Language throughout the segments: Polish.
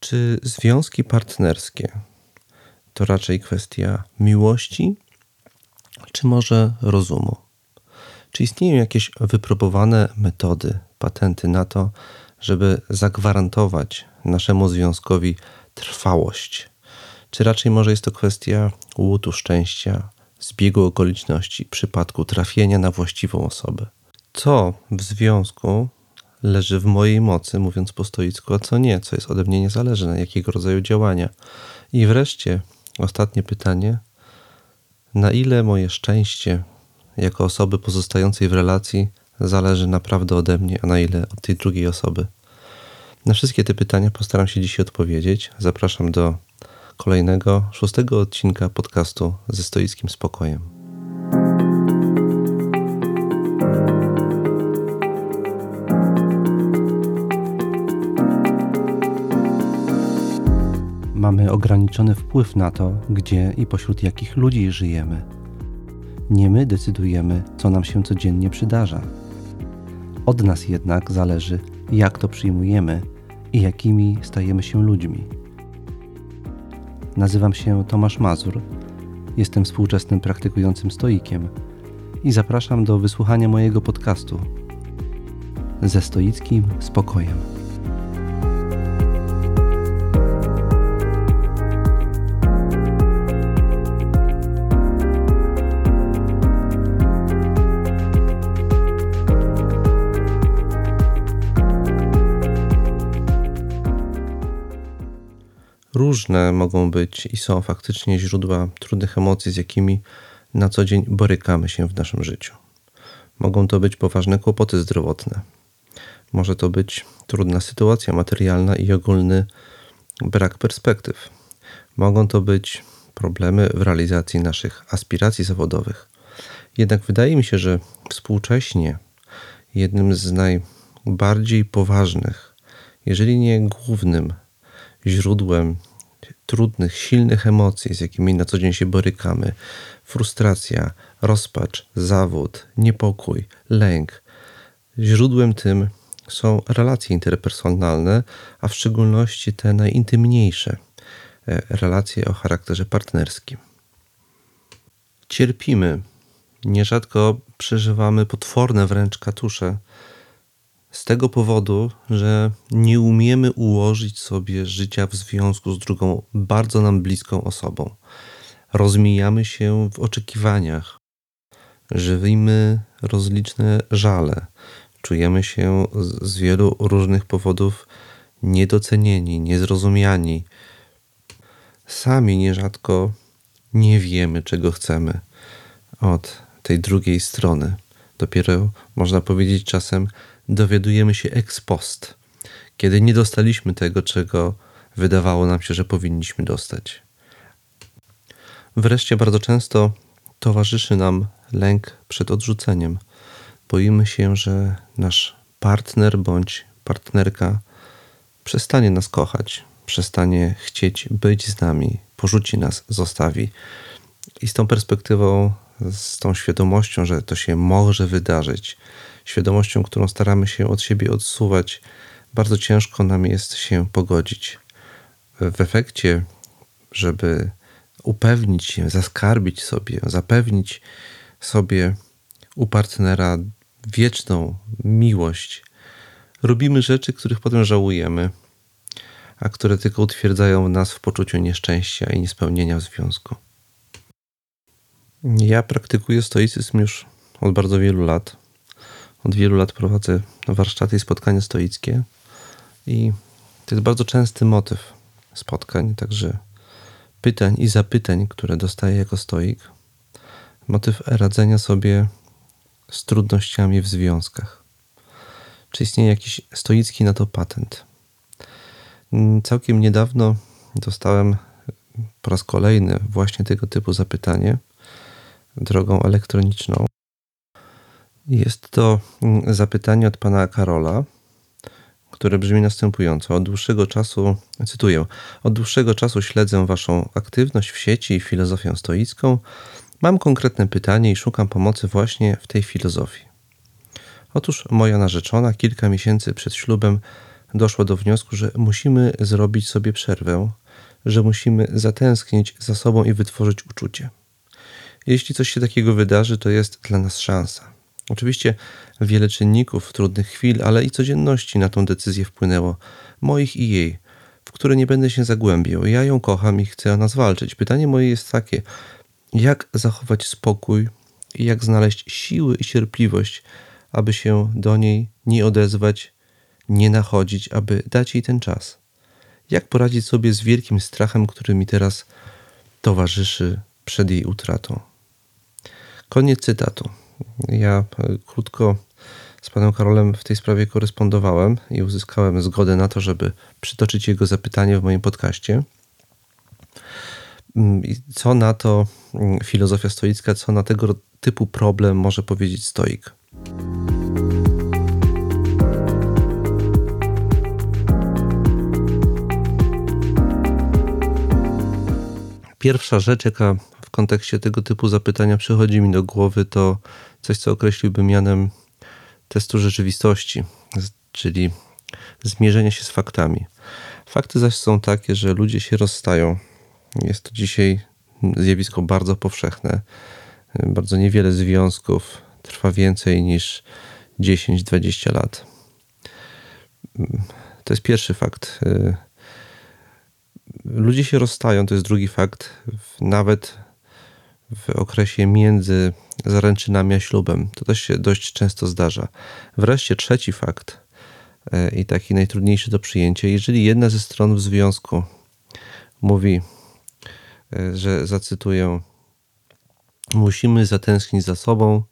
Czy związki partnerskie to raczej kwestia miłości, czy może rozumu? Czy istnieją jakieś wypróbowane metody, patenty na to, żeby zagwarantować naszemu związkowi trwałość? Czy raczej może jest to kwestia łutu szczęścia, zbiegu okoliczności, przypadku trafienia na właściwą osobę? Co w związku leży w mojej mocy, mówiąc po stoicku, a co nie, co jest ode mnie niezależne, jakiego rodzaju działania? I wreszcie ostatnie pytanie: na ile moje szczęście jako osoby pozostającej w relacji zależy naprawdę ode mnie, a na ile od tej drugiej osoby? Na wszystkie te pytania postaram się dzisiaj odpowiedzieć. Zapraszam do kolejnego, szóstego odcinka podcastu ze stoickim spokojem. Mamy ograniczony wpływ na to, gdzie i pośród jakich ludzi żyjemy. Nie my decydujemy, co nam się codziennie przydarza. Od nas jednak zależy, jak to przyjmujemy i jakimi stajemy się ludźmi. Nazywam się Tomasz Mazur, jestem współczesnym praktykującym stoikiem i zapraszam do wysłuchania mojego podcastu ze stoickim spokojem. Mogą być i są faktycznie źródła trudnych emocji, z jakimi na co dzień borykamy się w naszym życiu. Mogą to być poważne kłopoty zdrowotne. Może to być trudna sytuacja materialna i ogólny brak perspektyw. Mogą to być problemy w realizacji naszych aspiracji zawodowych. Jednak wydaje mi się, że współcześnie jednym z najbardziej poważnych, jeżeli nie głównym źródłem trudnych, silnych emocji, z jakimi na co dzień się borykamy frustracja, rozpacz, zawód, niepokój, lęk. Źródłem tym są relacje interpersonalne, a w szczególności te najintymniejsze e, relacje o charakterze partnerskim. Cierpimy, nierzadko przeżywamy potworne wręcz katusze z tego powodu, że nie umiemy ułożyć sobie życia w związku z drugą bardzo nam bliską osobą. Rozmijamy się w oczekiwaniach, żywimy rozliczne żale, czujemy się z wielu różnych powodów niedocenieni, niezrozumiani. Sami nierzadko nie wiemy, czego chcemy od tej drugiej strony. Dopiero można powiedzieć czasem dowiadujemy się ex post, kiedy nie dostaliśmy tego, czego wydawało nam się, że powinniśmy dostać. Wreszcie bardzo często towarzyszy nam lęk przed odrzuceniem. Boimy się, że nasz partner bądź partnerka przestanie nas kochać, przestanie chcieć być z nami, porzuci nas, zostawi. I z tą perspektywą, z tą świadomością, że to się może wydarzyć, świadomością, którą staramy się od siebie odsuwać, bardzo ciężko nam jest się pogodzić. W efekcie, żeby upewnić się, zaskarbić sobie, zapewnić sobie u partnera wieczną miłość, robimy rzeczy, których potem żałujemy, a które tylko utwierdzają nas w poczuciu nieszczęścia i niespełnienia w związku. Ja praktykuję stoicyzm już od bardzo wielu lat. Od wielu lat prowadzę warsztaty i spotkania stoickie i to jest bardzo częsty motyw spotkań, także pytań i zapytań, które dostaję jako stoik. Motyw radzenia sobie z trudnościami w związkach. Czy istnieje jakiś stoicki na to patent? Całkiem niedawno dostałem po raz kolejny właśnie tego typu zapytanie drogą elektroniczną. Jest to mm, zapytanie od pana Karola, które brzmi następująco. Od dłuższego czasu, cytuję, od dłuższego czasu śledzę waszą aktywność w sieci i filozofię stoicką. Mam konkretne pytanie i szukam pomocy właśnie w tej filozofii. Otóż moja narzeczona kilka miesięcy przed ślubem doszła do wniosku, że musimy zrobić sobie przerwę, że musimy zatęsknić za sobą i wytworzyć uczucie. Jeśli coś się takiego wydarzy, to jest dla nas szansa. Oczywiście wiele czynników, trudnych chwil, ale i codzienności na tą decyzję wpłynęło, moich i jej, w które nie będę się zagłębiał. Ja ją kocham i chcę o nas walczyć. Pytanie moje jest takie: jak zachować spokój i jak znaleźć siły i cierpliwość, aby się do niej nie odezwać, nie nachodzić, aby dać jej ten czas? Jak poradzić sobie z wielkim strachem, który mi teraz towarzyszy przed jej utratą? Koniec cytatu. Ja e, krótko z panem Karolem w tej sprawie korespondowałem i uzyskałem zgodę na to, żeby przytoczyć jego zapytanie w moim podcaście. Mm, co na to mm, filozofia stoicka, co na tego typu problem może powiedzieć stoik? Pierwsza rzecz, jaka w kontekście tego typu zapytania przychodzi mi do głowy, to coś, co określiłbym mianem testu rzeczywistości, czyli zmierzenia się z faktami. Fakty zaś są takie, że ludzie się rozstają. Jest to dzisiaj zjawisko bardzo powszechne. Bardzo niewiele związków trwa więcej niż 10-20 lat. To jest pierwszy fakt. Ludzie się rozstają, to jest drugi fakt. Nawet w okresie między zaręczynami a ślubem. To też się dość często zdarza. Wreszcie trzeci fakt e, i taki najtrudniejszy do przyjęcia. Jeżeli jedna ze stron w związku mówi, e, że zacytuję, musimy zatęsknić za sobą,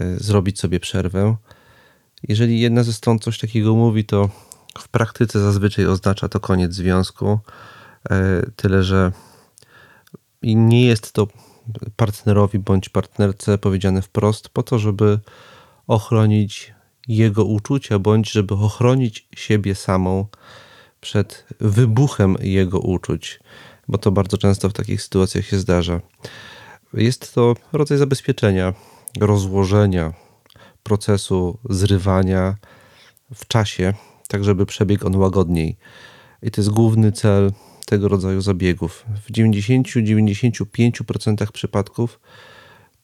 e, zrobić sobie przerwę. Jeżeli jedna ze stron coś takiego mówi, to w praktyce zazwyczaj oznacza to koniec związku. Tyle, że nie jest to partnerowi bądź partnerce powiedziane wprost, po to, żeby ochronić jego uczucia, bądź żeby ochronić siebie samą przed wybuchem jego uczuć, bo to bardzo często w takich sytuacjach się zdarza. Jest to rodzaj zabezpieczenia, rozłożenia procesu zrywania w czasie, tak żeby przebiegł on łagodniej. I to jest główny cel tego rodzaju zabiegów. W 90-95% przypadków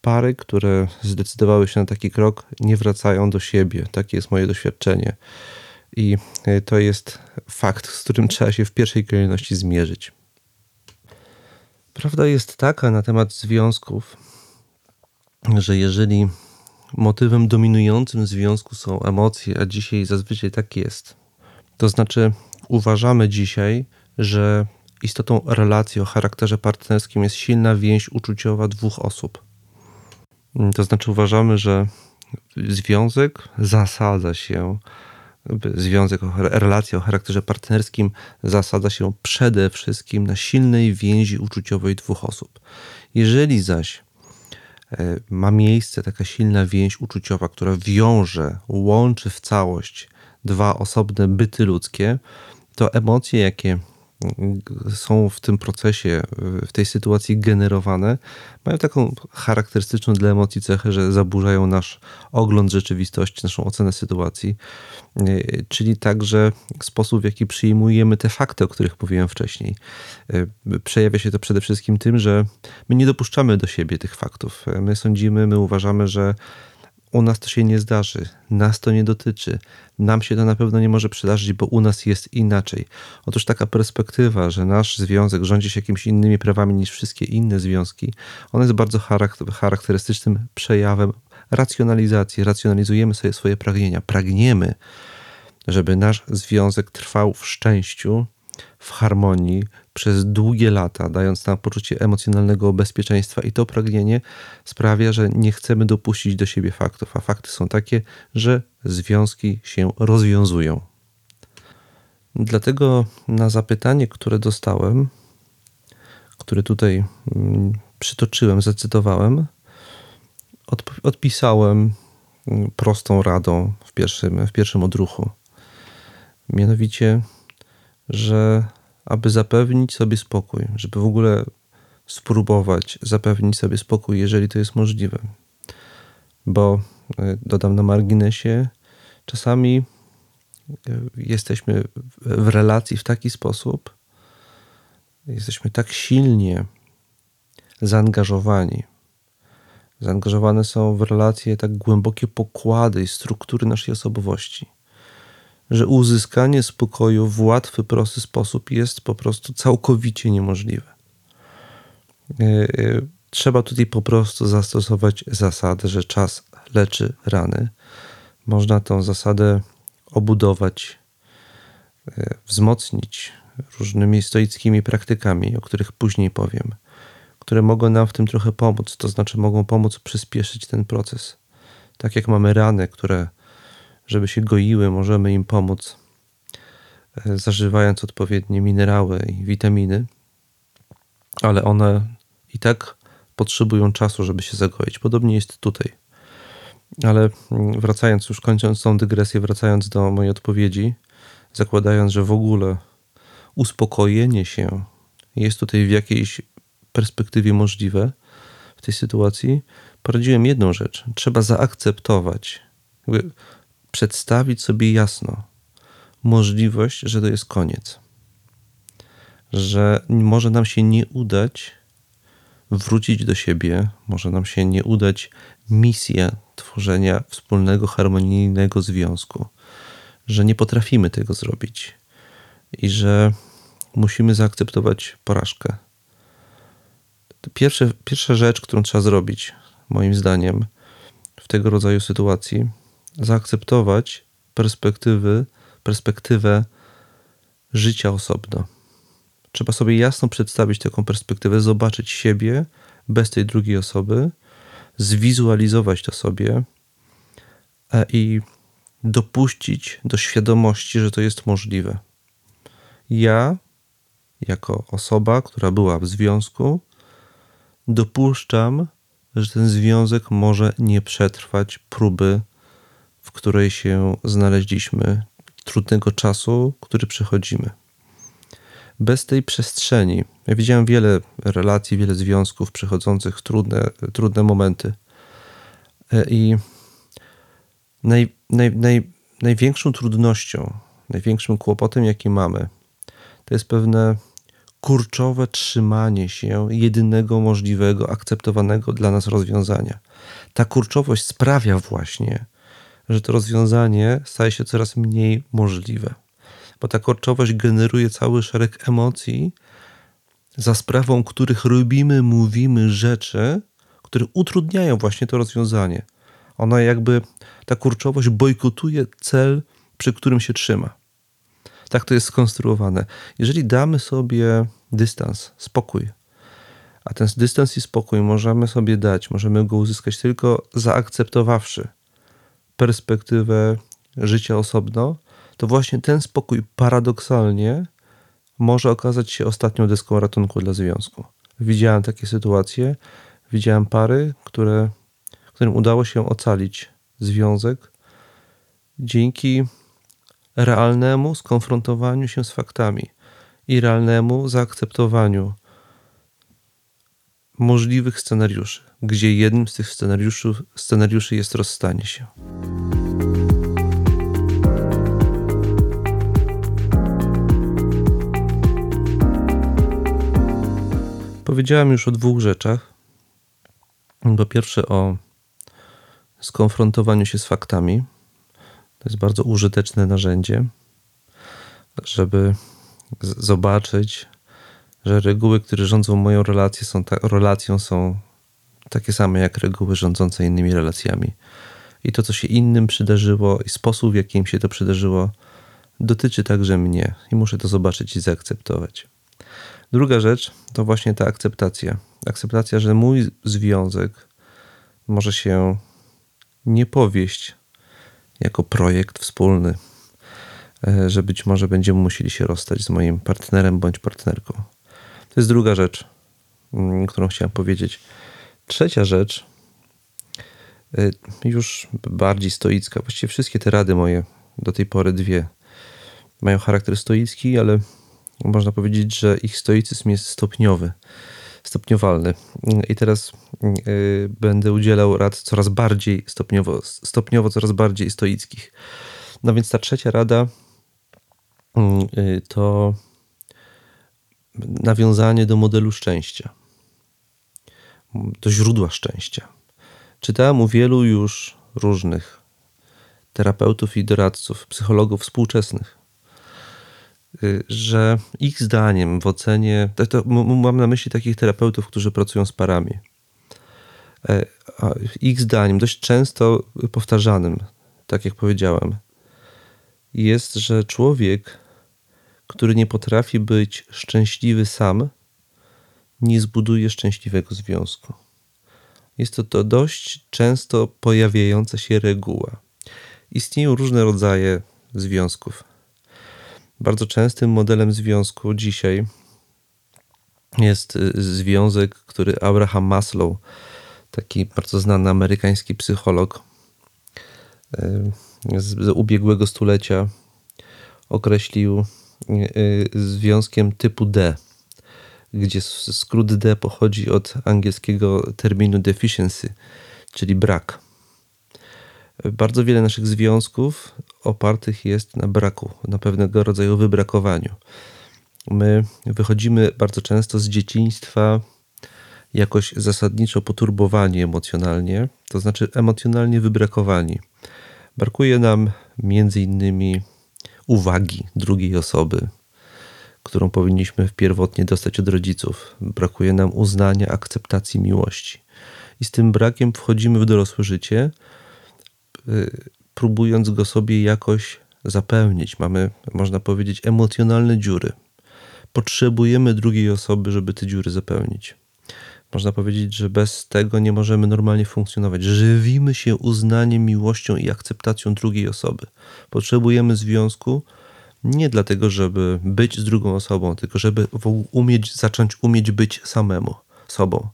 pary, które zdecydowały się na taki krok, nie wracają do siebie. Takie jest moje doświadczenie. I e, to jest fakt, z którym trzeba się w pierwszej kolejności zmierzyć. Prawda jest taka na temat związków, że jeżeli motywem dominującym związku są emocje, a dzisiaj zazwyczaj tak jest, to znaczy uważamy dzisiaj, że istotą relacji o charakterze partnerskim jest silna więź uczuciowa dwóch osób. To znaczy uważamy, że związek zasadza się, związek, relacja o charakterze partnerskim zasadza się przede wszystkim na silnej więzi uczuciowej dwóch osób. Jeżeli zaś e, ma miejsce taka silna więź uczuciowa, która wiąże, łączy w całość dwa osobne byty ludzkie, to emocje, jakie są w tym procesie, w tej sytuacji generowane, mają taką charakterystyczną dla emocji cechę, że zaburzają nasz ogląd rzeczywistości, naszą ocenę sytuacji, czyli także sposób, w jaki przyjmujemy te fakty, o których mówiłem wcześniej. Przejawia się to przede wszystkim tym, że my nie dopuszczamy do siebie tych faktów. My sądzimy, my uważamy, że u nas to się nie zdarzy, nas to nie dotyczy, nam się to na pewno nie może przydarzyć, bo u nas jest inaczej. Otóż taka perspektywa, że nasz związek rządzi się jakimiś innymi prawami niż wszystkie inne związki, ona jest bardzo charakterystycznym przejawem racjonalizacji. Racjonalizujemy sobie swoje pragnienia. Pragniemy, żeby nasz związek trwał w szczęściu, w harmonii przez długie lata, dając nam poczucie emocjonalnego bezpieczeństwa, i to pragnienie sprawia, że nie chcemy dopuścić do siebie faktów, a fakty są takie, że związki się rozwiązują. Dlatego na zapytanie, które dostałem, które tutaj mm, przytoczyłem, zacytowałem, odpisałem mm, prostą radą w pierwszym, w pierwszym odruchu. Mianowicie, że aby zapewnić sobie spokój, żeby w ogóle spróbować zapewnić sobie spokój, jeżeli to jest możliwe. Bo e, dodam na marginesie, czasami jesteśmy w relacji w taki sposób, jesteśmy tak silnie zaangażowani. Zaangażowane są w relacje tak głębokie pokłady i struktury naszej osobowości, że uzyskanie spokoju w łatwy, prosty sposób jest po prostu całkowicie niemożliwe. E, e, trzeba tutaj po prostu zastosować zasadę, że czas leczy rany. Można tą zasadę obudować, e, wzmocnić różnymi stoickimi praktykami, o których później powiem, które mogą nam w tym trochę pomóc, to znaczy mogą pomóc przyspieszyć ten proces. Tak jak mamy rany, które, żeby się goiły, możemy im pomóc, e, zażywając odpowiednie minerały i witaminy, ale one i tak potrzebują czasu, żeby się zagoić. Podobnie jest tutaj. Ale mm, wracając, już kończąc tą dygresję, wracając do mojej odpowiedzi, zakładając, że w ogóle uspokojenie się jest tutaj w jakiejś perspektywie możliwe w tej sytuacji, poradziłem jedną rzecz. Trzeba zaakceptować, przedstawić sobie jasno możliwość, że to jest koniec. Że może nam się nie udać wrócić do siebie, może nam się nie udać misja tworzenia wspólnego, harmonijnego związku, że nie potrafimy tego zrobić i że musimy zaakceptować porażkę. Pierwsze, pierwsza rzecz, którą trzeba zrobić, moim zdaniem, w tego rodzaju sytuacji, zaakceptować perspektywy, perspektywę życia osobno. Trzeba sobie jasno przedstawić taką perspektywę, zobaczyć siebie bez tej drugiej osoby, zwizualizować to sobie e, i dopuścić do świadomości, że to jest możliwe. Ja, jako osoba, która była w związku, dopuszczam, że ten związek może nie przetrwać próby, w której się znaleźliśmy, trudnego czasu, który przechodzimy. Bez tej przestrzeni, ja widziałem wiele relacji, wiele związków przechodzących trudne, trudne momenty. E, I naj, naj, naj, największą trudnością, największym kłopotem, jaki mamy, to jest pewne kurczowe trzymanie się jedynego możliwego, akceptowanego dla nas rozwiązania. Ta kurczowość sprawia właśnie, że to rozwiązanie staje się coraz mniej możliwe, bo ta kurczowość generuje cały szereg emocji, za sprawą których robimy, mówimy rzeczy, które utrudniają właśnie to rozwiązanie. Ona jakby, ta kurczowość bojkotuje cel, przy którym się trzyma. Tak to jest skonstruowane. Jeżeli damy sobie dystans, spokój, a ten dystans i spokój możemy sobie dać, możemy go uzyskać tylko zaakceptowawszy perspektywę życia osobno, to właśnie ten spokój paradoksalnie może okazać się ostatnią deską ratunku dla związku. Widziałem takie sytuacje, widziałem pary, które, którym udało się ocalić związek dzięki realnemu skonfrontowaniu się z faktami i realnemu zaakceptowaniu możliwych scenariuszy, gdzie jednym z tych scenariuszy, scenariuszy jest rozstanie się. Powiedziałem już o dwóch rzeczach. Po pierwsze, o skonfrontowaniu się z faktami to jest bardzo użyteczne narzędzie, żeby zobaczyć, że reguły, które rządzą moją relację, są ta, relacją są takie same jak reguły rządzące innymi relacjami. I to, co się innym przydarzyło, i sposób, w jakim się to przydarzyło, dotyczy także mnie i muszę to zobaczyć i zaakceptować. Druga rzecz to właśnie ta akceptacja. Akceptacja, że mój związek może się nie powieść jako projekt wspólny, e, że być może będziemy musieli się rozstać z moim partnerem bądź partnerką. To jest druga rzecz, mm, którą chciałem powiedzieć. Trzecia rzecz, e, już bardziej stoicka. Właściwie wszystkie te rady moje, do tej pory dwie, mają charakter stoicki, ale można powiedzieć, że ich stoicyzm jest stopniowy stopniowalny. I teraz y, będę udzielał rad coraz bardziej stopniowo, stopniowo coraz bardziej stoickich. No więc ta trzecia rada y, to nawiązanie do modelu szczęścia, do źródła szczęścia. Czytałem u wielu już różnych terapeutów i doradców, psychologów współczesnych, y, że ich zdaniem w ocenie, to, mam na myśli takich terapeutów, którzy pracują z parami, e, ich zdaniem, dość często powtarzanym, tak jak powiedziałem, jest, że człowiek, który nie potrafi być szczęśliwy sam, nie zbuduje szczęśliwego związku. Jest to, to dość często pojawiająca się reguła. Istnieją różne rodzaje związków. Bardzo częstym modelem związku dzisiaj jest y, związek, który Abraham Maslow, taki bardzo znany amerykański psycholog y, z ubiegłego stulecia, określił y, związkiem typu D, gdzie skrót D pochodzi od angielskiego terminu deficiency, czyli brak. Bardzo wiele naszych związków opartych jest na braku, na pewnego rodzaju wybrakowaniu. My wychodzimy bardzo często z dzieciństwa jakoś zasadniczo poturbowani emocjonalnie, to znaczy emocjonalnie wybrakowani. Brakuje nam między innymi uwagi drugiej osoby, którą powinniśmy pierwotnie dostać od rodziców. Brakuje nam uznania, akceptacji, miłości. I z tym brakiem wchodzimy w dorosłe życie, y, próbując go sobie jakoś zapełnić. Mamy, można powiedzieć, emocjonalne dziury. Potrzebujemy drugiej osoby, żeby te dziury zapełnić. Można powiedzieć, że bez tego nie możemy normalnie funkcjonować. Żywimy się uznaniem, miłością i akceptacją drugiej osoby. Potrzebujemy związku nie dlatego, żeby być z drugą osobą, tylko żeby umieć, zacząć umieć być samemu sobą.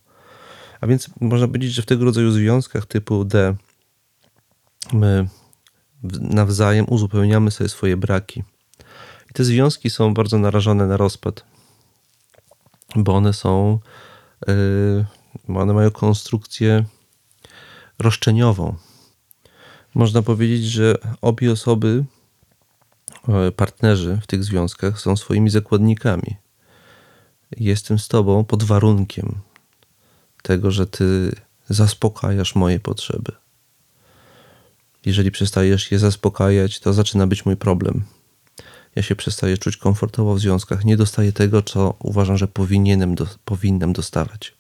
A więc można powiedzieć, że w tego rodzaju związkach typu D my nawzajem uzupełniamy sobie swoje braki. I te związki są bardzo narażone na rozpad, bo one są, yy, one mają konstrukcję roszczeniową. Można powiedzieć, że obie osoby, partnerzy w tych związkach są swoimi zakładnikami. Jestem z tobą pod warunkiem tego, że ty zaspokajasz moje potrzeby. Jeżeli przestajesz je zaspokajać, to zaczyna być mój problem. Ja się przestaję czuć komfortowo w związkach, nie dostaję tego, co uważam, że powinienem do, powinnam dostawać.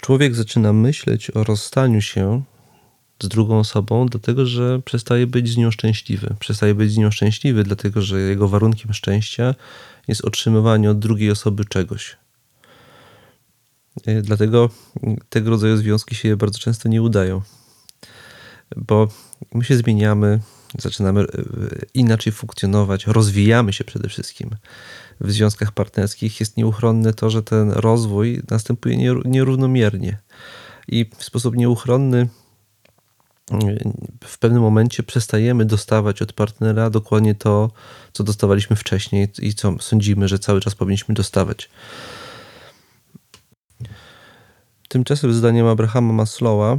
Człowiek zaczyna myśleć o rozstaniu się z drugą osobą, dlatego że przestaje być z nią szczęśliwy. Przestaje być z nią szczęśliwy, dlatego że jego warunkiem szczęścia jest otrzymywanie od drugiej osoby czegoś. Dlatego tego rodzaju związki się bardzo często nie udają bo my się zmieniamy, zaczynamy e, inaczej funkcjonować, rozwijamy się przede wszystkim. W związkach partnerskich jest nieuchronne to, że ten rozwój następuje nierównomiernie i w sposób nieuchronny e, w pewnym momencie przestajemy dostawać od partnera dokładnie to, co dostawaliśmy wcześniej i co sądzimy, że cały czas powinniśmy dostawać. Tymczasem zdaniem Abrahama Maslowa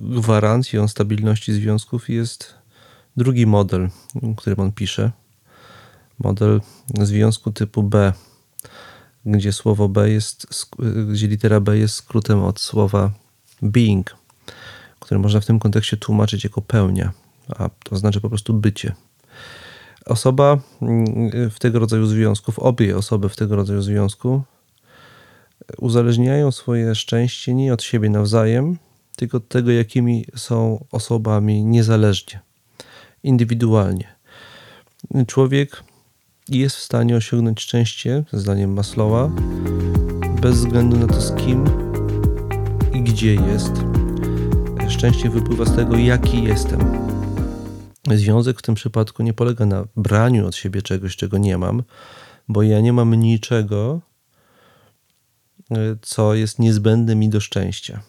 gwarancją stabilności związków jest drugi model, którym on pisze. Model związku typu B, gdzie słowo B jest, gdzie litera B jest skrótem od słowa being, które można w tym kontekście tłumaczyć jako pełnia, a to znaczy po prostu bycie. Osoba w tego rodzaju związków, obie osoby w tego rodzaju związku uzależniają swoje szczęście nie od siebie nawzajem, tylko od tego, jakimi są osobami niezależnie, indywidualnie. Człowiek jest w stanie osiągnąć szczęście, zdaniem Maslowa, bez względu na to, z kim i gdzie jest. Szczęście wypływa z tego, jaki jestem. Związek w tym przypadku nie polega na braniu od siebie czegoś, czego nie mam, bo ja nie mam niczego, co jest niezbędne mi do szczęścia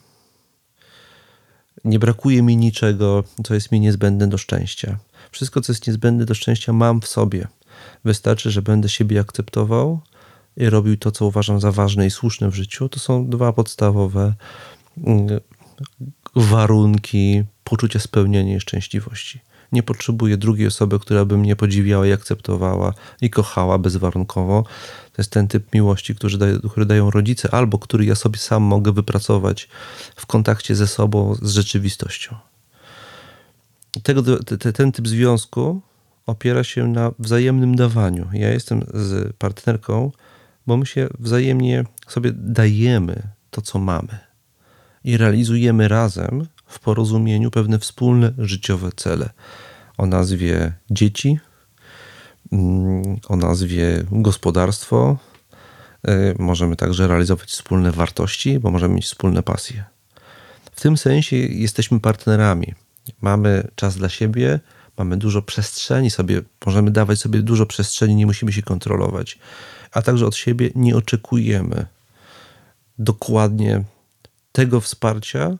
nie brakuje mi niczego, co jest mi niezbędne do szczęścia. Wszystko, co jest niezbędne do szczęścia, mam w sobie. Wystarczy, że będę siebie akceptował i robił to, co uważam za ważne i słuszne w życiu. To są dwa podstawowe mm, warunki poczucia spełnienia i szczęśliwości. Nie potrzebuję drugiej osoby, która by mnie podziwiała i akceptowała i kochała bezwarunkowo. To jest ten typ miłości, który, daje, który dają rodzice, albo który ja sobie sam mogę wypracować w kontakcie ze sobą, z rzeczywistością. Tego, te, ten typ związku opiera się na wzajemnym dawaniu. Ja jestem z partnerką, bo my się wzajemnie sobie dajemy to, co mamy i realizujemy razem w porozumieniu pewne wspólne życiowe cele o nazwie dzieci, mm, o nazwie gospodarstwo. Y, możemy także realizować wspólne wartości, bo możemy mieć wspólne pasje. W tym sensie jesteśmy partnerami. Mamy czas dla siebie, mamy dużo przestrzeni sobie, możemy dawać sobie dużo przestrzeni, nie musimy się kontrolować, a także od siebie nie oczekujemy dokładnie tego wsparcia,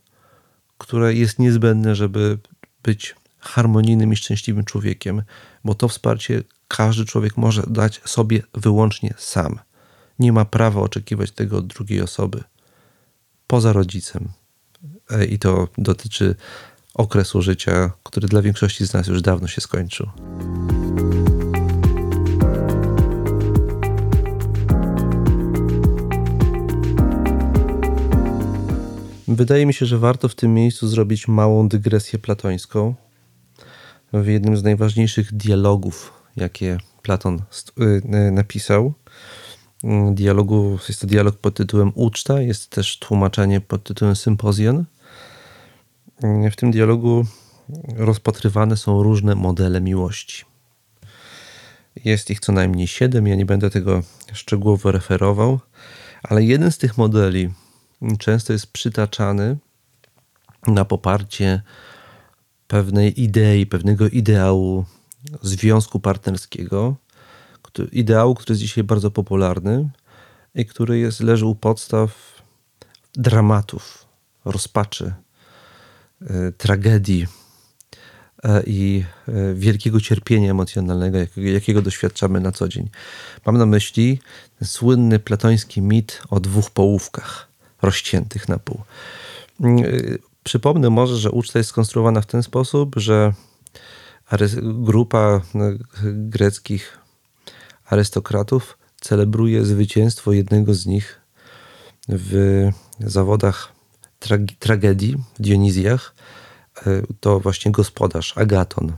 które jest niezbędne, żeby być harmonijnym i szczęśliwym człowiekiem, bo to wsparcie każdy człowiek może dać sobie wyłącznie sam. Nie ma prawa oczekiwać tego od drugiej osoby poza rodzicem. E, I to dotyczy okresu życia, który dla większości z nas już dawno się skończył. Wydaje mi się, że warto w tym miejscu zrobić małą dygresję platońską. W jednym z najważniejszych dialogów, jakie Platon y, napisał, mm, dialogu, jest to dialog pod tytułem Uczta, jest też tłumaczenie pod tytułem Sympozjon. W tym dialogu rozpatrywane są różne modele miłości. Jest ich co najmniej siedem, ja nie będę tego szczegółowo referował, ale jeden z tych modeli często jest przytaczany na poparcie pewnej idei, pewnego ideału związku partnerskiego, ideału, który jest dzisiaj bardzo popularny i który jest, leży u podstaw dramatów, rozpaczy, y, tragedii y, i y, wielkiego cierpienia emocjonalnego, jakiego doświadczamy na co dzień. Mam na myśli słynny platoński mit o dwóch połówkach rozciętych na pół. Przypomnę może, że uczta jest skonstruowana w ten sposób, że grupa no, greckich arystokratów celebruje zwycięstwo jednego z nich w zawodach tragi tragedii, Dionizjach. E, to właśnie gospodarz Agaton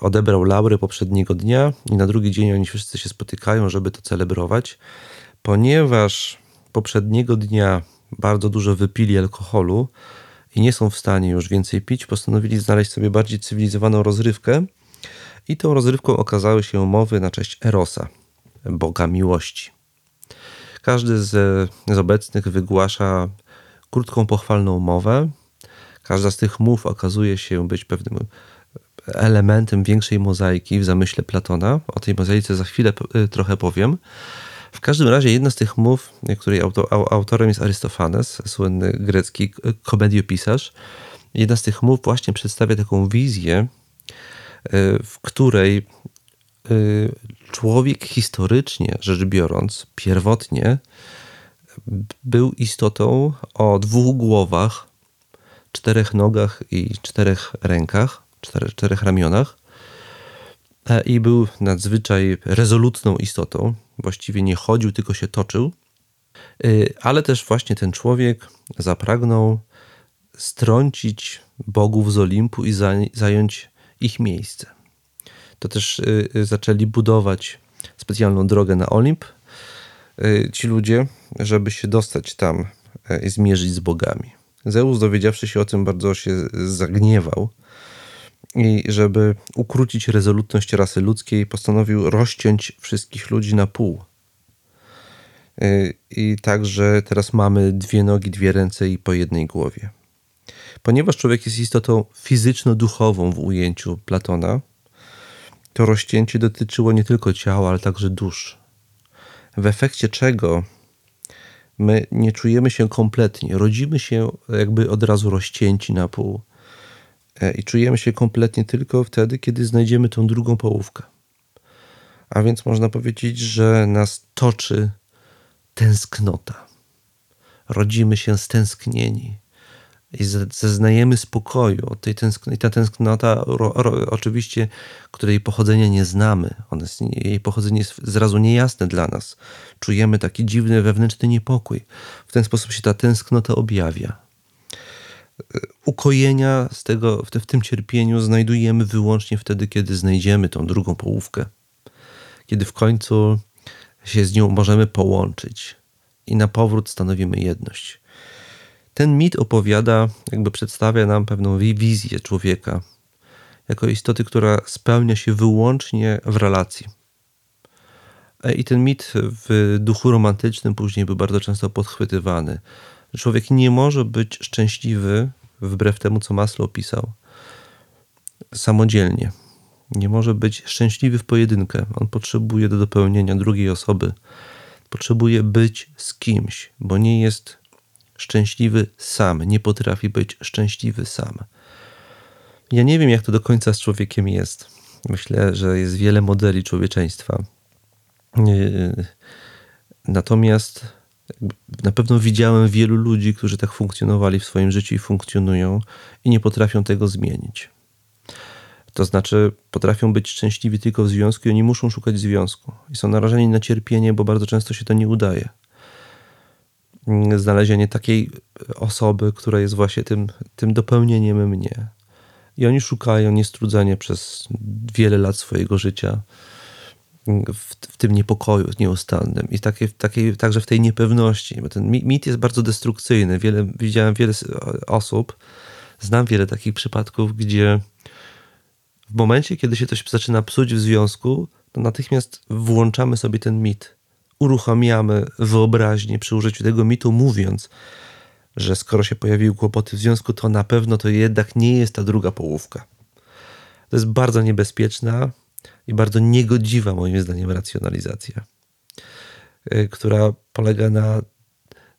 odebrał laury poprzedniego dnia i na drugi dzień oni wszyscy się spotykają, żeby to celebrować. Ponieważ poprzedniego dnia bardzo dużo wypili alkoholu i nie są w stanie już więcej pić, postanowili znaleźć sobie bardziej cywilizowaną rozrywkę. I tą rozrywką okazały się umowy na cześć Erosa, boga miłości. Każdy z, z obecnych wygłasza krótką, pochwalną mowę. Każda z tych mów okazuje się być pewnym elementem większej mozaiki w zamyśle Platona. O tej mozaice za chwilę trochę powiem. W każdym razie jedna z tych mów, której autorem jest Arystofanes, słynny grecki komediopisarz, jedna z tych mów właśnie przedstawia taką wizję, e, w której e, człowiek historycznie rzecz biorąc, pierwotnie był istotą o dwóch głowach, czterech nogach i czterech rękach, czterech, ramionach i był nadzwyczaj rezolutną istotą właściwie nie chodził, tylko się toczył. Y, ale też właśnie ten człowiek zapragnął strącić bogów z Olimpu i zająć ich miejsce. To też y, zaczęli budować specjalną drogę na Olimp ci ludzie, żeby się dostać tam i zmierzyć z bogami. Zeus, dowiedziawszy się o tym, bardzo się zagniewał i żeby ukrócić rezolutność rasy ludzkiej, postanowił rozciąć wszystkich ludzi na pół. Y, I także teraz mamy dwie nogi, dwie ręce i po jednej głowie. Ponieważ człowiek jest istotą fizyczno-duchową w ujęciu Platona, to rozcięcie dotyczyło nie tylko ciała, ale także dusz. W efekcie czego my nie czujemy się kompletnie, rodzimy się jakby od razu rozcięci na pół i czujemy się kompletnie tylko wtedy, kiedy znajdziemy tą drugą połówkę. A więc można powiedzieć, że nas toczy tęsknota. Rodzimy się stęsknieni i zeznajemy spokoju od tej tęsknoty. Ta tęsknota, ro, ro, oczywiście, której pochodzenia nie znamy, ona jest, jej pochodzenie jest zrazu niejasne dla nas. Czujemy taki dziwny wewnętrzny niepokój. W ten sposób się ta tęsknota objawia. Ukojenia z tego, w, w tym cierpieniu znajdujemy wyłącznie wtedy, kiedy znajdziemy tą drugą połówkę. Kiedy w końcu się z nią możemy połączyć i na powrót stanowimy jedność. Ten mit opowiada, jakby przedstawia nam pewną wizję człowieka jako istoty, która spełnia się wyłącznie w relacji. E, I ten mit w duchu romantycznym później był bardzo często podchwytywany. Człowiek nie może być szczęśliwy, wbrew temu, co Maslow opisał, samodzielnie. Nie może być szczęśliwy w pojedynkę. On potrzebuje do dopełnienia drugiej osoby. Potrzebuje być z kimś, bo nie jest szczęśliwy sam, nie potrafi być szczęśliwy sam. Ja nie wiem, jak to do końca z człowiekiem jest. Myślę, że jest wiele modeli człowieczeństwa. Natomiast na pewno widziałem wielu ludzi, którzy tak funkcjonowali w swoim życiu i funkcjonują i nie potrafią tego zmienić. To znaczy, potrafią być szczęśliwi tylko w związku i oni muszą szukać związku. I są narażeni na cierpienie, bo bardzo często się to nie udaje. Znalezienie takiej osoby, która jest właśnie tym, tym dopełnieniem mnie. I oni szukają niestrudzenie przez wiele lat swojego życia w, w tym niepokoju nieustannym i takie, także w tej niepewności. Bo ten mit jest bardzo destrukcyjny. Wiele, widziałem wiele osób, znam wiele takich przypadków, gdzie w momencie, kiedy się coś zaczyna psuć w związku, to natychmiast włączamy sobie ten mit. Uruchamiamy wyobraźnię przy użyciu tego mitu, mówiąc, że skoro się pojawiły kłopoty w związku, to na pewno to jednak nie jest ta druga połówka. To jest bardzo niebezpieczna i bardzo niegodziwa, moim zdaniem, racjonalizacja, y, która polega na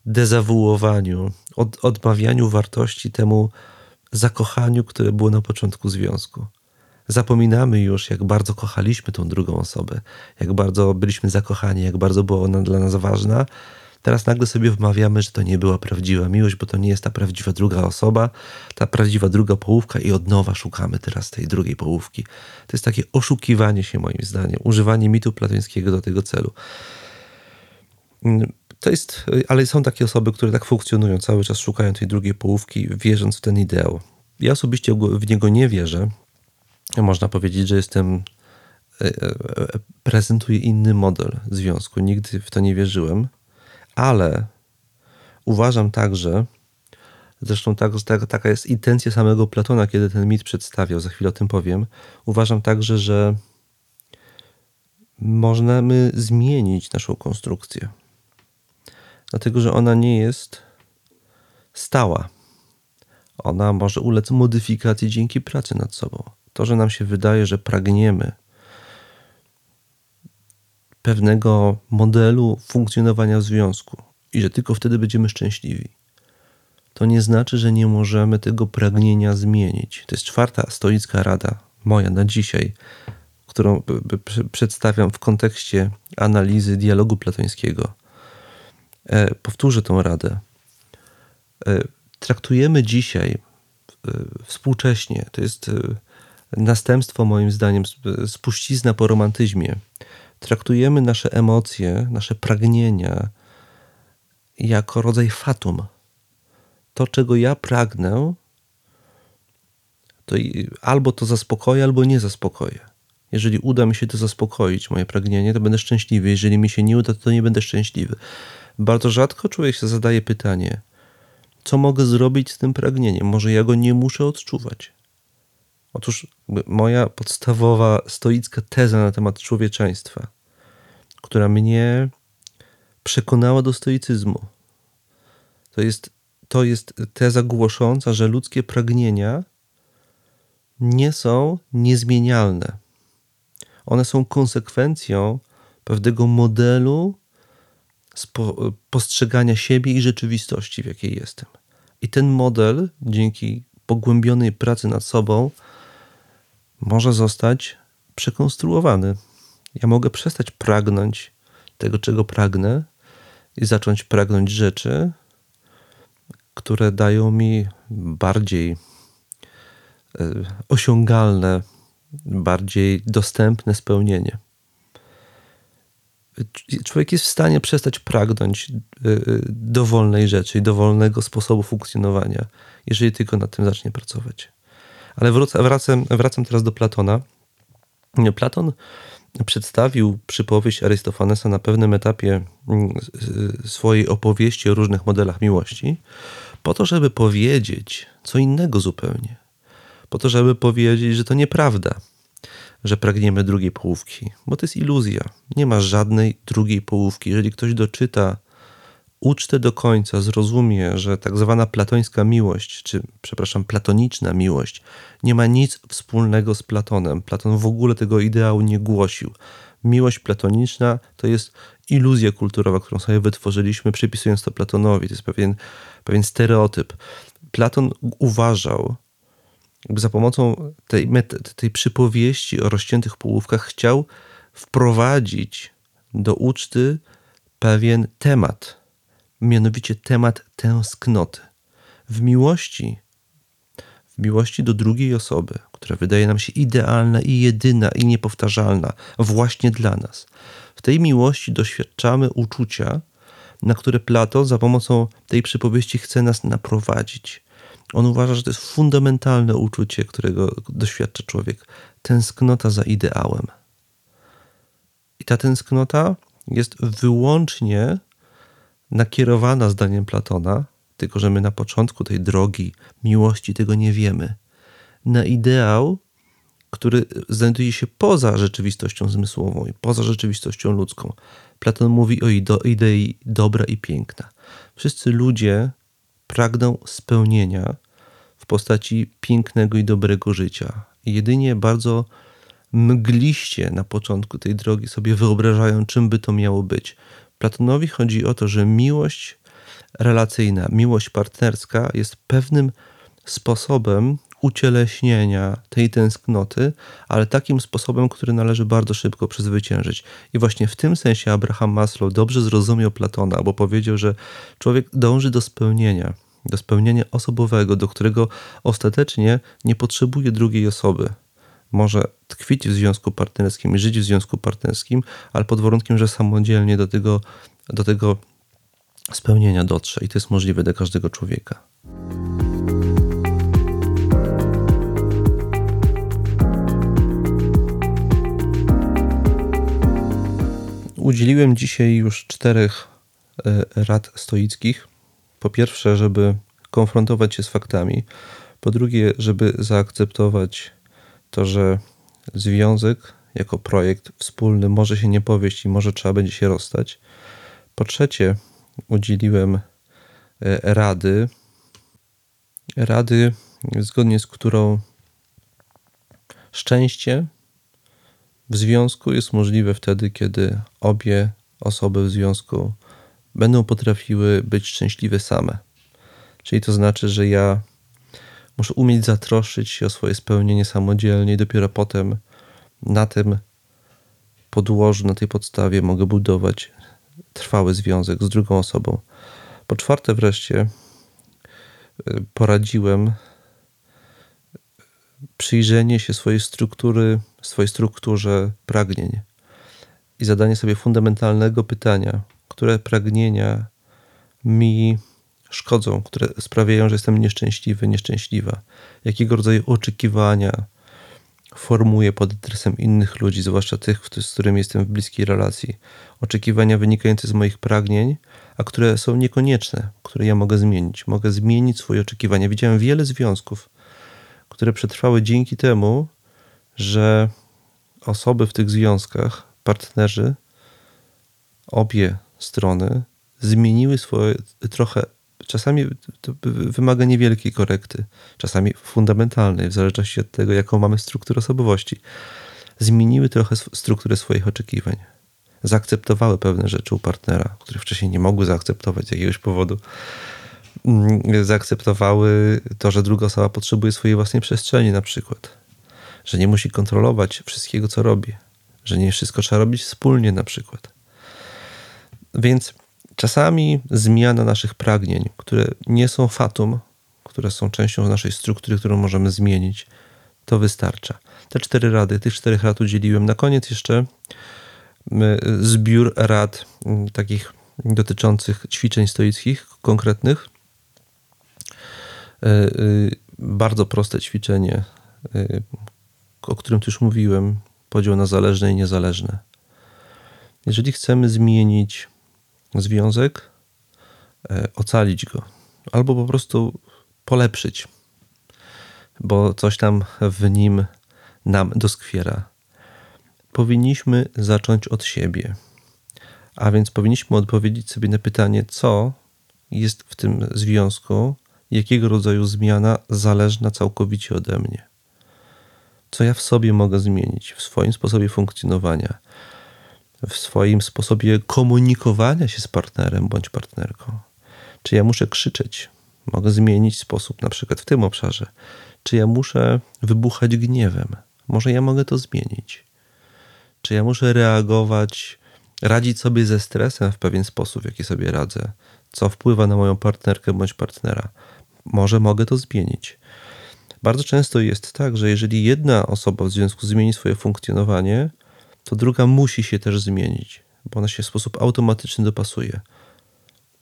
dezawuowaniu, od, odmawianiu wartości temu zakochaniu, które było na początku związku. Zapominamy już, jak bardzo kochaliśmy tą drugą osobę, jak bardzo byliśmy zakochani, jak bardzo była ona dla nas ważna. Teraz nagle sobie wmawiamy, że to nie była prawdziwa miłość, bo to nie jest ta prawdziwa druga osoba, ta prawdziwa druga połówka i od nowa szukamy teraz tej drugiej połówki. To jest takie oszukiwanie się, moim zdaniem, używanie mitu platońskiego do tego celu. To jest, ale są takie osoby, które tak funkcjonują, cały czas szukają tej drugiej połówki, wierząc w ten ideał. Ja osobiście w niego nie wierzę, można powiedzieć, że jestem e, e, prezentuję inny model związku. Nigdy w to nie wierzyłem, ale uważam także, zresztą tak, tak, taka jest intencja samego Platona, kiedy ten mit przedstawiał, za chwilę o tym powiem. Uważam także, że możemy zmienić naszą konstrukcję. Dlatego, że ona nie jest stała. Ona może ulec modyfikacji dzięki pracy nad sobą. To, że nam się wydaje, że pragniemy pewnego modelu funkcjonowania w związku i że tylko wtedy będziemy szczęśliwi, to nie znaczy, że nie możemy tego pragnienia zmienić. To jest czwarta stoicka rada moja na dzisiaj, którą przedstawiam w kontekście analizy dialogu platońskiego. E, powtórzę tą radę. E, traktujemy dzisiaj e, współcześnie, to jest następstwo, moim zdaniem, spuścizna po romantyzmie. Traktujemy nasze emocje, nasze pragnienia jako rodzaj fatum. To, czego ja pragnę, to albo to zaspokoję, albo nie zaspokoję. Jeżeli uda mi się to zaspokoić, moje pragnienie, to będę szczęśliwy. Jeżeli mi się nie uda, to nie będę szczęśliwy. Bardzo rzadko człowiek się zadaje pytanie, co mogę zrobić z tym pragnieniem? Może ja go nie muszę odczuwać. Otóż moja podstawowa stoicka teza na temat człowieczeństwa, która mnie przekonała do stoicyzmu, to jest, to jest teza głosząca, że ludzkie pragnienia nie są niezmienialne. One są konsekwencją pewnego modelu postrzegania siebie i rzeczywistości, w jakiej jestem. I ten model, dzięki pogłębionej pracy nad sobą, może zostać przekonstruowany. Ja mogę przestać pragnąć tego, czego pragnę, i zacząć pragnąć rzeczy, które dają mi bardziej e, osiągalne, bardziej dostępne spełnienie. Człowiek jest w stanie przestać pragnąć e, dowolnej rzeczy i dowolnego sposobu funkcjonowania, jeżeli tylko nad tym zacznie pracować. Ale wracam, wracam teraz do Platona. Platon przedstawił przypowieść Arystofanesa na pewnym etapie mm, swojej opowieści o różnych modelach miłości, po to, żeby powiedzieć co innego zupełnie. Po to, żeby powiedzieć, że to nieprawda, że pragniemy drugiej połówki, bo to jest iluzja. Nie ma żadnej drugiej połówki. Jeżeli ktoś doczyta ucztę do końca, zrozumie, że tak zwana platońska miłość, czy przepraszam, platoniczna miłość, nie ma nic wspólnego z Platonem. Platon w ogóle tego ideału nie głosił. Miłość platoniczna to jest iluzja kulturowa, którą sobie wytworzyliśmy, przypisując to Platonowi. To jest pewien, pewien stereotyp. Platon uważał, za pomocą tej, tej przypowieści o rozciętych połówkach chciał wprowadzić do uczty pewien temat, mianowicie temat tęsknoty. W miłości, w miłości do drugiej osoby, która wydaje nam się idealna i jedyna i niepowtarzalna właśnie dla nas. W tej miłości doświadczamy uczucia, na które Platon za pomocą tej przypowieści chce nas naprowadzić. On uważa, że to jest fundamentalne uczucie, którego doświadcza człowiek tęsknota za ideałem. I ta tęsknota jest wyłącznie nakierowana zdaniem Platona, tylko że my na początku tej drogi miłości tego nie wiemy, na ideał, który znajduje się poza rzeczywistością zmysłową i poza rzeczywistością ludzką. Platon mówi o idei dobra i piękna. Wszyscy ludzie pragną spełnienia w postaci pięknego i dobrego życia. Jedynie bardzo mgliście na początku tej drogi sobie wyobrażają, czym by to miało być. Platonowi chodzi o to, że miłość relacyjna, miłość partnerska jest pewnym sposobem ucieleśnienia tej tęsknoty, ale takim sposobem, który należy bardzo szybko przezwyciężyć. I właśnie w tym sensie Abraham Maslow dobrze zrozumiał Platona, bo powiedział, że człowiek dąży do spełnienia, do spełnienia osobowego, do którego ostatecznie nie potrzebuje drugiej osoby może tkwić w związku partnerskim żyć w związku partnerskim, ale pod warunkiem, że samodzielnie do tego, do tego spełnienia dotrze. I to jest możliwe dla każdego człowieka. Udzieliłem dzisiaj już czterech e, rad stoickich. Po pierwsze, żeby konfrontować się z faktami. Po drugie, żeby zaakceptować to, że związek jako projekt wspólny może się nie powieść i może trzeba będzie się rozstać. Po trzecie, udzieliłem e, rady, rady, zgodnie z którą szczęście w związku jest możliwe wtedy, kiedy obie osoby w związku będą potrafiły być szczęśliwe same. Czyli to znaczy, że ja Muszę umieć zatroszczyć się o swoje spełnienie samodzielnie i dopiero potem na tym podłożu, na tej podstawie mogę budować trwały związek z drugą osobą. Po czwarte wreszcie y, poradziłem przyjrzenie się swojej struktury, swojej strukturze pragnień i zadanie sobie fundamentalnego pytania, które pragnienia mi szkodzą, które sprawiają, że jestem nieszczęśliwy, nieszczęśliwa. Jakiego rodzaju oczekiwania formuję pod adresem innych ludzi, zwłaszcza tych, z którymi jestem w bliskiej relacji. Oczekiwania wynikające z moich pragnień, a które są niekonieczne, które ja mogę zmienić. Mogę zmienić swoje oczekiwania. Widziałem wiele związków, które przetrwały dzięki temu, że osoby w tych związkach, partnerzy, obie strony zmieniły swoje trochę czasami to wymaga niewielkiej korekty, czasami fundamentalnej, w zależności od tego, jaką mamy strukturę osobowości. Zmieniły trochę strukturę swoich oczekiwań. Zaakceptowały pewne rzeczy u partnera, które wcześniej nie mogły zaakceptować z jakiegoś powodu. Mm, zaakceptowały to, że druga osoba potrzebuje swojej własnej przestrzeni, na przykład, że nie musi kontrolować wszystkiego, co robi, że nie wszystko trzeba robić wspólnie, na przykład. Więc Czasami zmiana naszych pragnień, które nie są fatum, które są częścią naszej struktury, którą możemy zmienić, to wystarcza. Te cztery rady, tych czterech rad udzieliłem. Na koniec jeszcze zbiór rad takich dotyczących ćwiczeń stoickich konkretnych. E, e, bardzo proste ćwiczenie, e, o którym tu już mówiłem, podział na zależne i niezależne. Jeżeli chcemy zmienić związek, ocalić go, albo po prostu polepszyć, bo coś tam w nim nam doskwiera, powinniśmy zacząć od siebie. A więc powinniśmy odpowiedzieć sobie na pytanie, co jest w tym związku, jakiego rodzaju zmiana zależna całkowicie ode mnie. Co ja w sobie mogę zmienić, w swoim sposobie funkcjonowania, w swoim sposobie komunikowania się z partnerem bądź partnerką. Czy ja muszę krzyczeć? Mogę zmienić sposób, na przykład w tym obszarze. Czy ja muszę wybuchać gniewem? Może ja mogę to zmienić. Czy ja muszę reagować radzić sobie ze stresem w pewien sposób, w jaki sobie radzę, co wpływa na moją partnerkę bądź partnera. Może mogę to zmienić. Bardzo często jest tak, że jeżeli jedna osoba w związku zmieni swoje funkcjonowanie, to druga musi się też zmienić, bo ona się w sposób automatyczny dopasuje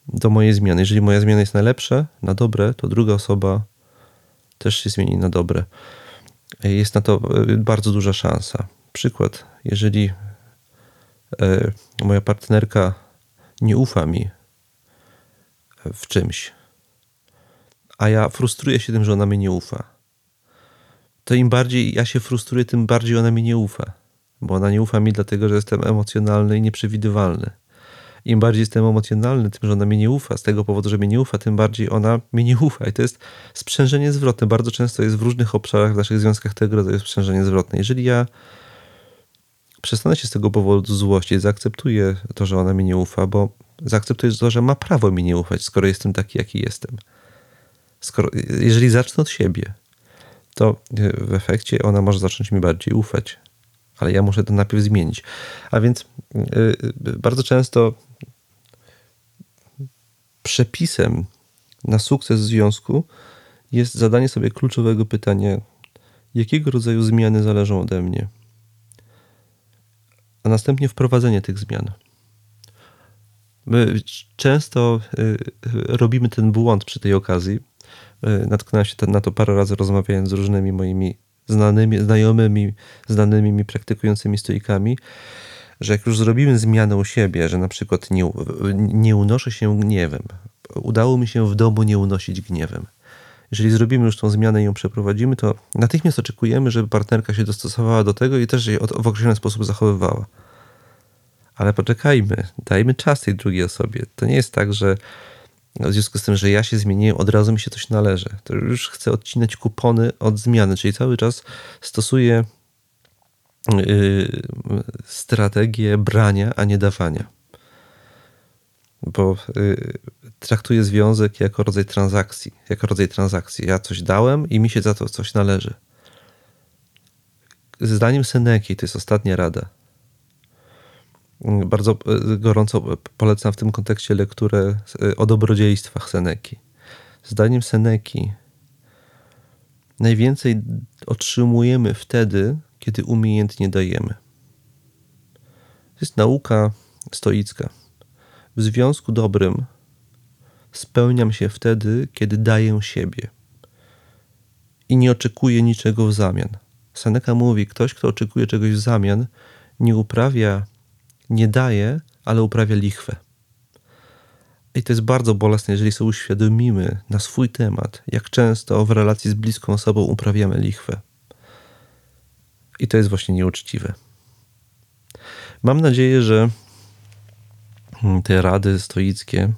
do mojej zmiany. Jeżeli moja zmiana jest na lepsze, na dobre, to druga osoba też się zmieni na dobre. Jest na to e, bardzo duża szansa. Przykład, jeżeli E, moja partnerka nie ufa mi w czymś, a ja frustruję się tym, że ona mi nie ufa, to im bardziej ja się frustruję, tym bardziej ona mi nie ufa. Bo ona nie ufa mi dlatego, że jestem emocjonalny i nieprzewidywalny. Im bardziej jestem emocjonalny tym, że ona mi nie ufa, z tego powodu, że mi nie ufa, tym bardziej ona mi nie ufa. I to jest sprzężenie zwrotne. Bardzo często jest w różnych obszarach w naszych związkach tego rodzaju sprzężenie zwrotne. Jeżeli ja przestanę się z tego powodu złościć, zaakceptuję to, że ona mi nie ufa, bo zaakceptuję to, że ma prawo mi nie ufać, skoro jestem taki, jaki jestem. Skoro, jeżeli zacznę od siebie, to w efekcie ona może zacząć mi bardziej ufać, ale ja muszę to najpierw zmienić. A więc yy, bardzo często przepisem na sukces związku jest zadanie sobie kluczowego pytania, jakiego rodzaju zmiany zależą ode mnie a następnie wprowadzenie tych zmian. My często y, y, robimy ten błąd przy tej okazji. Y, natknąłem się na to parę razy rozmawiając z różnymi moimi znanymi, znajomymi, znanymi mi praktykującymi stoikami, że jak już zrobimy zmianę u siebie, że na przykład nie, nie unoszę się gniewem, udało mi się w domu nie unosić gniewem, jeżeli zrobimy już tą zmianę i ją przeprowadzimy, to natychmiast oczekujemy, żeby partnerka się dostosowała do tego i też się w określony sposób zachowywała. Ale poczekajmy, dajmy czas tej drugiej osobie. To nie jest tak, że w związku z tym, że ja się zmieniłem, od razu mi się coś należy. To już chcę odcinać kupony od zmiany, czyli cały czas stosuję yy, strategię brania, a nie dawania. Bo yy, traktuję związek jako rodzaj transakcji. Jako rodzaj transakcji. Ja coś dałem i mi się za to coś należy. Zdaniem Seneki, to jest ostatnia rada. Bardzo e, gorąco polecam w tym kontekście lekturę e, o dobrodziejstwach Seneki. Zdaniem Seneki najwięcej otrzymujemy wtedy, kiedy umiejętnie dajemy. To jest nauka stoicka. W związku dobrym spełniam się wtedy, kiedy daję siebie i nie oczekuję niczego w zamian. Seneca mówi: Ktoś, kto oczekuje czegoś w zamian, nie uprawia, nie daje, ale uprawia lichwę. I to jest bardzo bolesne, jeżeli sobie uświadomimy na swój temat, jak często w relacji z bliską osobą uprawiamy lichwę. I to jest właśnie nieuczciwe. Mam nadzieję, że te rady stoickie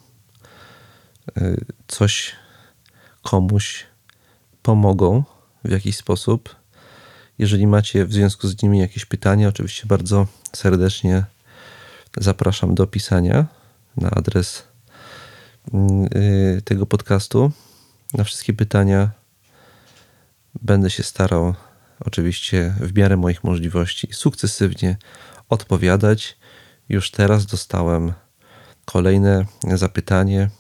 Y, coś komuś pomogą w jakiś sposób. Jeżeli macie w związku z nimi jakieś pytania, oczywiście bardzo serdecznie zapraszam do pisania na adres y, tego podcastu. Na wszystkie pytania będę się starał, oczywiście w miarę moich możliwości, sukcesywnie odpowiadać. Już teraz dostałem kolejne zapytanie,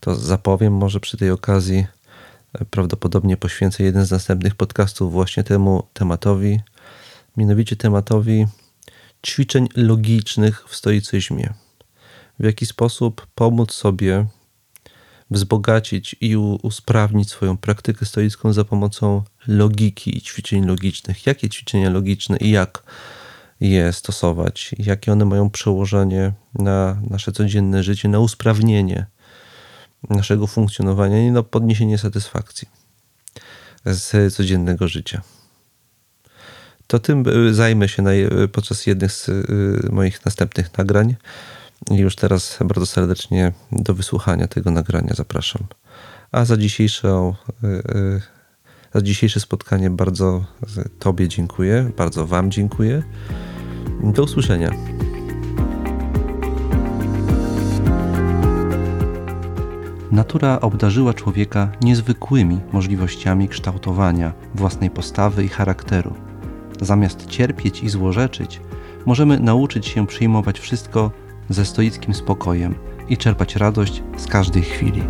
to zapowiem może przy tej okazji. Prawdopodobnie poświęcę jeden z następnych podcastów właśnie temu tematowi, mianowicie tematowi ćwiczeń logicznych w stoicyzmie. W jaki sposób pomóc sobie wzbogacić i usprawnić swoją praktykę stoicką za pomocą logiki i ćwiczeń logicznych. Jakie ćwiczenia logiczne i jak je stosować, jakie one mają przełożenie na nasze codzienne życie, na usprawnienie naszego funkcjonowania i na podniesienie satysfakcji z codziennego życia. To tym zajmę się podczas jednych z y, moich następnych nagrań. I już teraz bardzo serdecznie do wysłuchania tego nagrania zapraszam. A za dzisiejsze, y, y, za dzisiejsze spotkanie bardzo Tobie dziękuję, bardzo Wam dziękuję. Do usłyszenia. Natura obdarzyła człowieka niezwykłymi możliwościami kształtowania własnej postawy i charakteru. Zamiast cierpieć i złorzeczyć, możemy nauczyć się przyjmować wszystko ze stoickim spokojem i czerpać radość z każdej chwili.